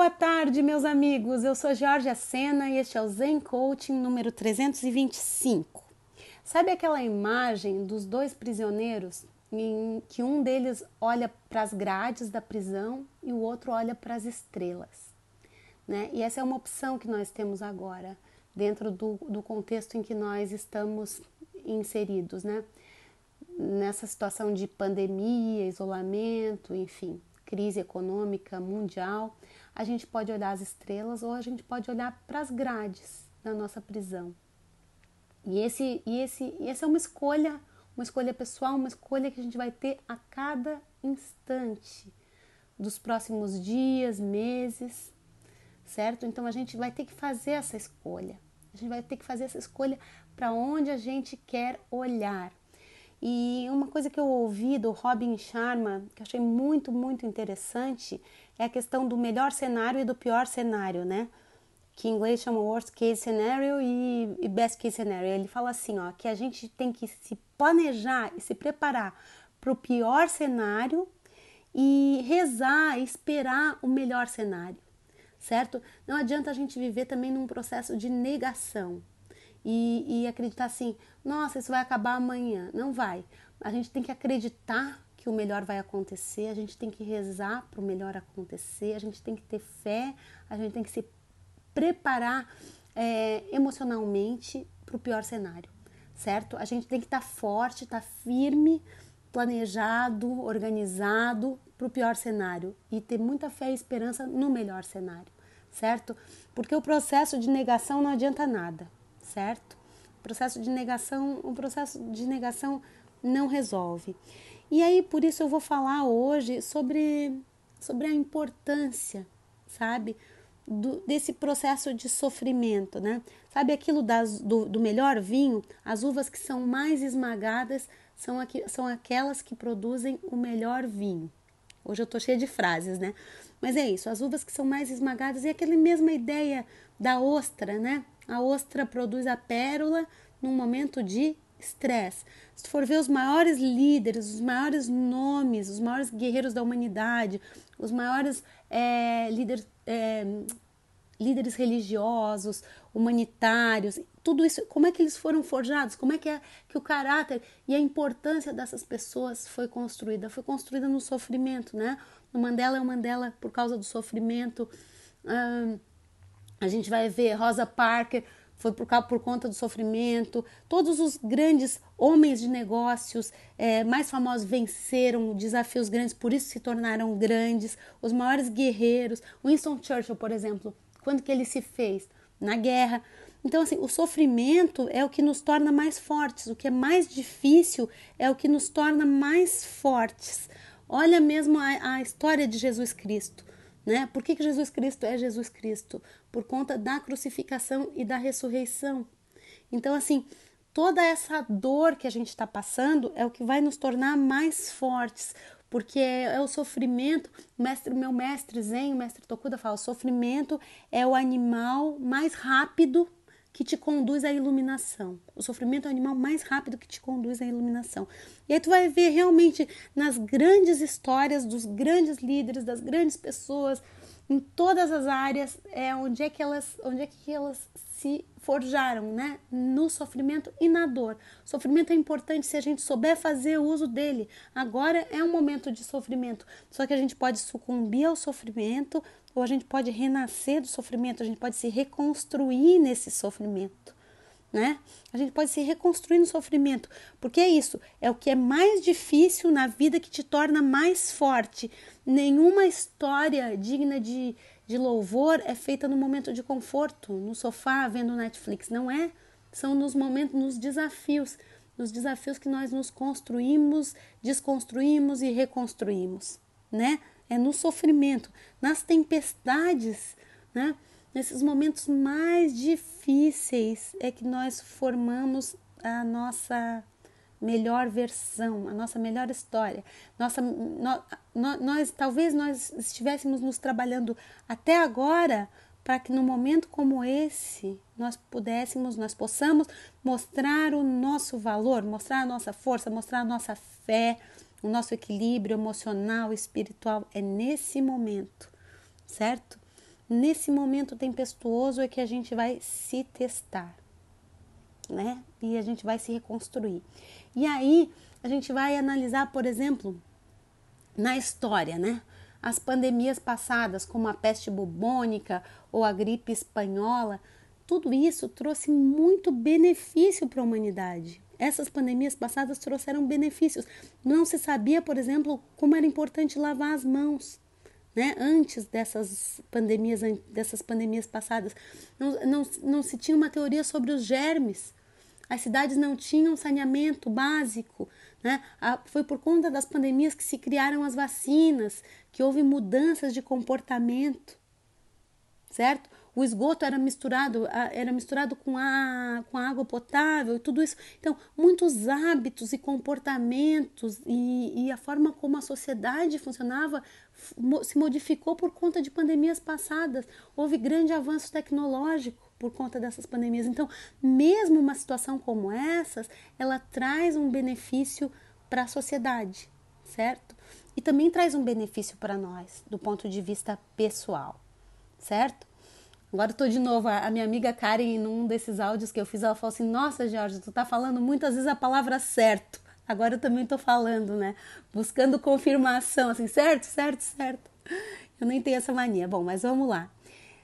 Boa tarde, meus amigos. Eu sou Jorge Sena e este é o Zen Coaching número 325. Sabe aquela imagem dos dois prisioneiros em que um deles olha para as grades da prisão e o outro olha para as estrelas? Né? E essa é uma opção que nós temos agora, dentro do, do contexto em que nós estamos inseridos, né? Nessa situação de pandemia, isolamento, enfim, crise econômica mundial a gente pode olhar as estrelas ou a gente pode olhar para as grades da nossa prisão. E esse, e esse, e essa é uma escolha, uma escolha pessoal, uma escolha que a gente vai ter a cada instante dos próximos dias, meses, certo? Então a gente vai ter que fazer essa escolha. A gente vai ter que fazer essa escolha para onde a gente quer olhar. E uma coisa que eu ouvi do Robin Sharma, que eu achei muito, muito interessante, é a questão do melhor cenário e do pior cenário, né? Que em inglês chama worst case scenario e, best case scenario. Ele fala assim, ó, que a gente tem que se planejar e se preparar para o pior cenário e rezar, esperar o melhor cenário, certo? Não adianta a gente viver também num processo de negação e, e acreditar assim, nossa, isso vai acabar amanhã. Não vai. A gente tem que acreditar que o melhor vai acontecer, a gente tem que rezar para o melhor acontecer, a gente tem que ter fé, a gente tem que se preparar é, emocionalmente para o pior cenário, certo? A gente tem que estar tá forte, estar tá firme, planejado, organizado para o pior cenário e ter muita fé e esperança no melhor cenário, certo? Porque o processo de negação não adianta nada certo? O processo de negação, o processo de negação não resolve. E aí por isso eu vou falar hoje sobre sobre a importância, sabe, do, desse processo de sofrimento, né? Sabe aquilo das, do, do melhor vinho? As uvas que são mais esmagadas são, aqui, são aquelas que produzem o melhor vinho. Hoje eu tô cheia de frases, né? Mas é isso, as uvas que são mais esmagadas e aquela mesma ideia da ostra, né? A ostra produz a pérola num momento de estresse. Se for ver os maiores líderes, os maiores nomes, os maiores guerreiros da humanidade, os maiores é, líderes, é, líderes religiosos, humanitários, tudo isso, como é que eles foram forjados? Como é que, é que o caráter e a importância dessas pessoas foi construída? Foi construída no sofrimento, né? O Mandela é o Mandela por causa do sofrimento. A gente vai ver Rosa Parker foi por, por conta do sofrimento. Todos os grandes homens de negócios é, mais famosos venceram desafios grandes, por isso se tornaram grandes. Os maiores guerreiros, Winston Churchill, por exemplo, quando que ele se fez? Na guerra. Então, assim, o sofrimento é o que nos torna mais fortes, o que é mais difícil é o que nos torna mais fortes. Olha mesmo a, a história de Jesus Cristo. Né? Por que, que Jesus Cristo é Jesus Cristo? Por conta da crucificação e da ressurreição. Então, assim, toda essa dor que a gente está passando é o que vai nos tornar mais fortes, porque é, é o sofrimento. O mestre, meu mestre Zen, o mestre Tokuda fala: o sofrimento é o animal mais rápido que te conduz à iluminação. O sofrimento é o animal mais rápido que te conduz à iluminação. E aí tu vai ver realmente nas grandes histórias dos grandes líderes, das grandes pessoas, em todas as áreas, é onde é que elas, onde é que elas se forjaram, né? No sofrimento e na dor. Sofrimento é importante se a gente souber fazer uso dele. Agora é um momento de sofrimento, só que a gente pode sucumbir ao sofrimento ou a gente pode renascer do sofrimento, a gente pode se reconstruir nesse sofrimento, né? A gente pode se reconstruir no sofrimento, porque é isso, é o que é mais difícil na vida que te torna mais forte. Nenhuma história digna de, de louvor é feita no momento de conforto, no sofá, vendo Netflix, não é? São nos momentos, nos desafios, nos desafios que nós nos construímos, desconstruímos e reconstruímos, né? é no sofrimento, nas tempestades, né? Nesses momentos mais difíceis é que nós formamos a nossa melhor versão, a nossa melhor história. Nossa, no, nós talvez nós estivéssemos nos trabalhando até agora para que no momento como esse nós pudéssemos, nós possamos mostrar o nosso valor, mostrar a nossa força, mostrar a nossa fé, o nosso equilíbrio emocional, espiritual é nesse momento, certo? Nesse momento tempestuoso é que a gente vai se testar, né? E a gente vai se reconstruir. E aí a gente vai analisar, por exemplo, na história, né? As pandemias passadas, como a peste bubônica ou a gripe espanhola, tudo isso trouxe muito benefício para a humanidade. Essas pandemias passadas trouxeram benefícios. Não se sabia, por exemplo, como era importante lavar as mãos. Né? Antes dessas pandemias, dessas pandemias passadas, não, não, não se tinha uma teoria sobre os germes. As cidades não tinham saneamento básico, né? Foi por conta das pandemias que se criaram as vacinas, que houve mudanças de comportamento, certo? O esgoto era misturado, era misturado com a, com a água potável e tudo isso. Então, muitos hábitos e comportamentos e, e a forma como a sociedade funcionava se modificou por conta de pandemias passadas. Houve grande avanço tecnológico por conta dessas pandemias. Então, mesmo uma situação como essas, ela traz um benefício para a sociedade, certo? E também traz um benefício para nós, do ponto de vista pessoal, certo? Agora estou de novo, a minha amiga Karen, num desses áudios que eu fiz, ela falou assim: Nossa, Jorge, tu tá falando muitas vezes a palavra certo. Agora eu também estou falando, né? Buscando confirmação, assim, certo, certo, certo. Eu nem tenho essa mania. Bom, mas vamos lá.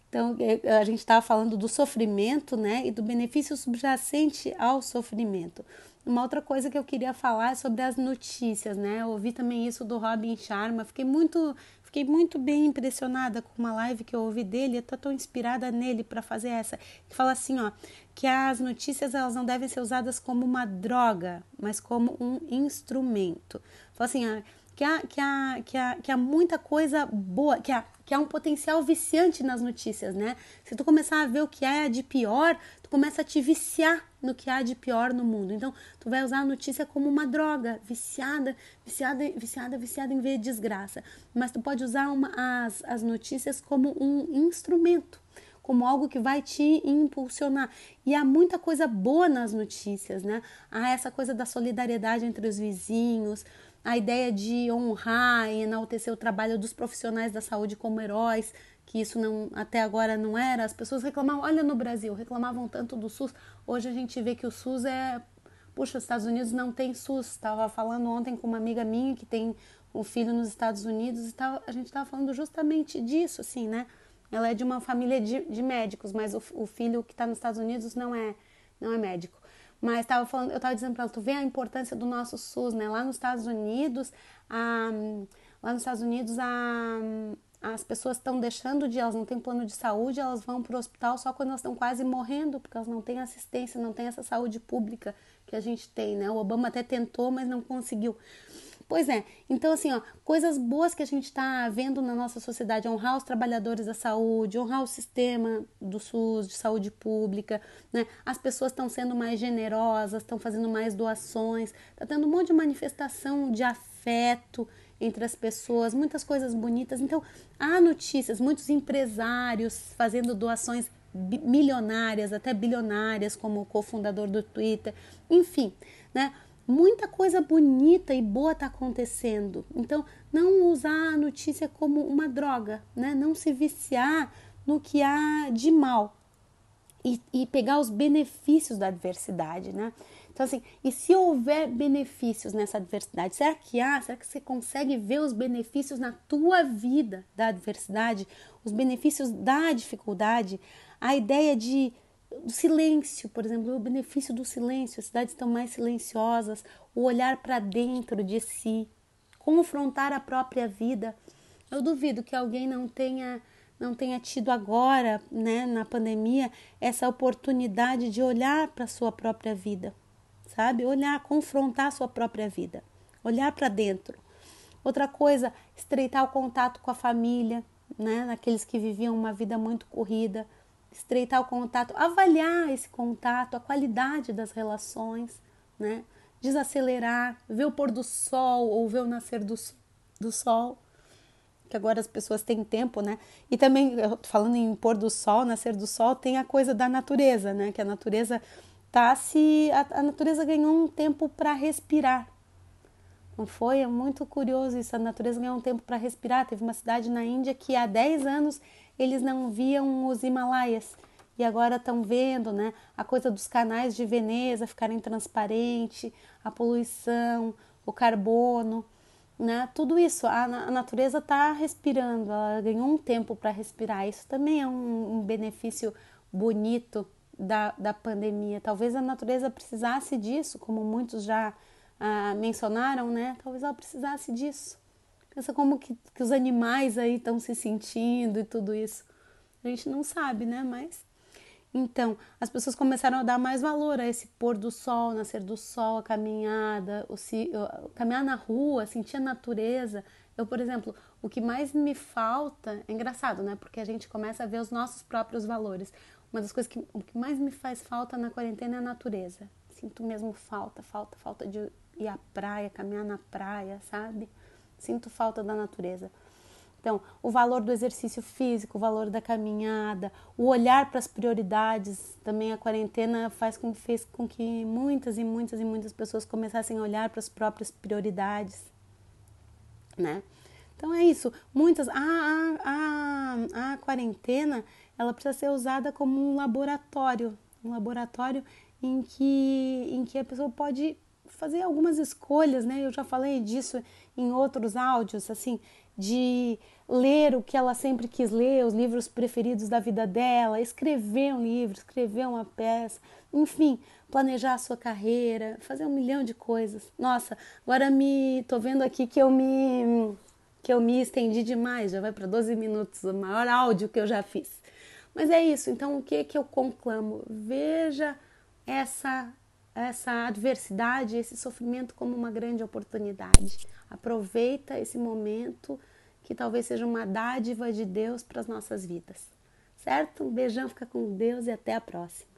Então, é, a gente estava falando do sofrimento, né, e do benefício subjacente ao sofrimento. Uma outra coisa que eu queria falar é sobre as notícias, né? Eu ouvi também isso do Robin Sharma, fiquei muito, fiquei muito bem impressionada com uma live que eu ouvi dele, eu tô tão inspirada nele para fazer essa, que fala assim, ó, que as notícias elas não devem ser usadas como uma droga, mas como um instrumento. Fala assim, ó, que há, que há, que há, que há muita coisa boa, que há, que há um potencial viciante nas notícias, né? Se tu começar a ver o que há de pior, tu começa a te viciar no que há de pior no mundo. Então, tu vai usar a notícia como uma droga, viciada, viciada, viciada, viciada em ver desgraça. Mas tu pode usar uma, as, as notícias como um instrumento como algo que vai te impulsionar. E há muita coisa boa nas notícias, né? Há essa coisa da solidariedade entre os vizinhos, a ideia de honrar e enaltecer o trabalho dos profissionais da saúde como heróis, que isso não até agora não era. As pessoas reclamavam, olha no Brasil, reclamavam tanto do SUS. Hoje a gente vê que o SUS é, puxa, os Estados Unidos não tem SUS. Estava falando ontem com uma amiga minha que tem um filho nos Estados Unidos e tava, a gente estava falando justamente disso, assim, né? Ela é de uma família de, de médicos, mas o, o filho que está nos Estados Unidos não é não é médico. Mas tava falando, eu estava dizendo para ela, tu vê a importância do nosso SUS, né? Lá nos Estados Unidos, a, lá nos Estados Unidos, a, as pessoas estão deixando de, elas não têm plano de saúde, elas vão para o hospital só quando elas estão quase morrendo, porque elas não têm assistência, não têm essa saúde pública que a gente tem, né? O Obama até tentou, mas não conseguiu. Pois é, então assim, ó, coisas boas que a gente está vendo na nossa sociedade, honrar os trabalhadores da saúde, honrar o sistema do SUS, de saúde pública, né? As pessoas estão sendo mais generosas, estão fazendo mais doações, está tendo um monte de manifestação de afeto entre as pessoas, muitas coisas bonitas. Então, há notícias, muitos empresários fazendo doações milionárias, até bilionárias, como o cofundador do Twitter, enfim, né? muita coisa bonita e boa está acontecendo. Então, não usar a notícia como uma droga, né? Não se viciar no que há de mal e, e pegar os benefícios da adversidade, né? Então, assim, e se houver benefícios nessa adversidade, será que há? Será que você consegue ver os benefícios na tua vida da adversidade, os benefícios da dificuldade? A ideia de do silêncio, por exemplo, o benefício do silêncio, as cidades estão mais silenciosas, o olhar para dentro de si, confrontar a própria vida. Eu duvido que alguém não tenha não tenha tido agora, né, na pandemia, essa oportunidade de olhar para a sua própria vida, sabe? Olhar, confrontar a sua própria vida, olhar para dentro. Outra coisa, estreitar o contato com a família, né, naqueles que viviam uma vida muito corrida, estreitar o contato, avaliar esse contato, a qualidade das relações, né? Desacelerar, ver o pôr do sol ou ver o nascer do, do sol, que agora as pessoas têm tempo, né? E também, falando em pôr do sol, nascer do sol, tem a coisa da natureza, né? Que a natureza tá se. A, a natureza ganhou um tempo para respirar, Não foi? É muito curioso isso. A natureza ganhou um tempo para respirar. Teve uma cidade na Índia que há 10 anos eles não viam os Himalaias e agora estão vendo, né? A coisa dos canais de Veneza ficarem transparentes, a poluição, o carbono, né? Tudo isso, a, a natureza está respirando, ela ganhou um tempo para respirar. Isso também é um, um benefício bonito da, da pandemia. Talvez a natureza precisasse disso, como muitos já ah, mencionaram, né? Talvez ela precisasse disso. Pensa como que, que os animais aí estão se sentindo e tudo isso. A gente não sabe, né? Mas então, as pessoas começaram a dar mais valor a esse pôr do sol, nascer do sol, a caminhada, o, se, caminhar na rua, sentir a natureza. Eu, por exemplo, o que mais me falta, é engraçado, né? Porque a gente começa a ver os nossos próprios valores. Uma das coisas que, que mais me faz falta na quarentena é a natureza. Sinto mesmo falta, falta, falta de ir à praia, caminhar na praia, sabe? Sinto falta da natureza. Então, o valor do exercício físico, o valor da caminhada, o olhar para as prioridades. Também a quarentena faz com, fez com que muitas e muitas e muitas pessoas começassem a olhar para as próprias prioridades, né? Então é isso. Muitas. A, a, a, a quarentena ela precisa ser usada como um laboratório, um laboratório em que, em que a pessoa pode fazer algumas escolhas, né? Eu já falei disso em outros áudios, assim, de ler o que ela sempre quis ler, os livros preferidos da vida dela, escrever um livro, escrever uma peça, enfim, planejar a sua carreira, fazer um milhão de coisas. Nossa, agora me tô vendo aqui que eu me que eu me estendi demais, já vai para 12 minutos, o maior áudio que eu já fiz. Mas é isso, então o que que eu conclamo? Veja essa essa adversidade, esse sofrimento como uma grande oportunidade. Aproveita esse momento que talvez seja uma dádiva de Deus para as nossas vidas. Certo? Um beijão, fica com Deus e até a próxima.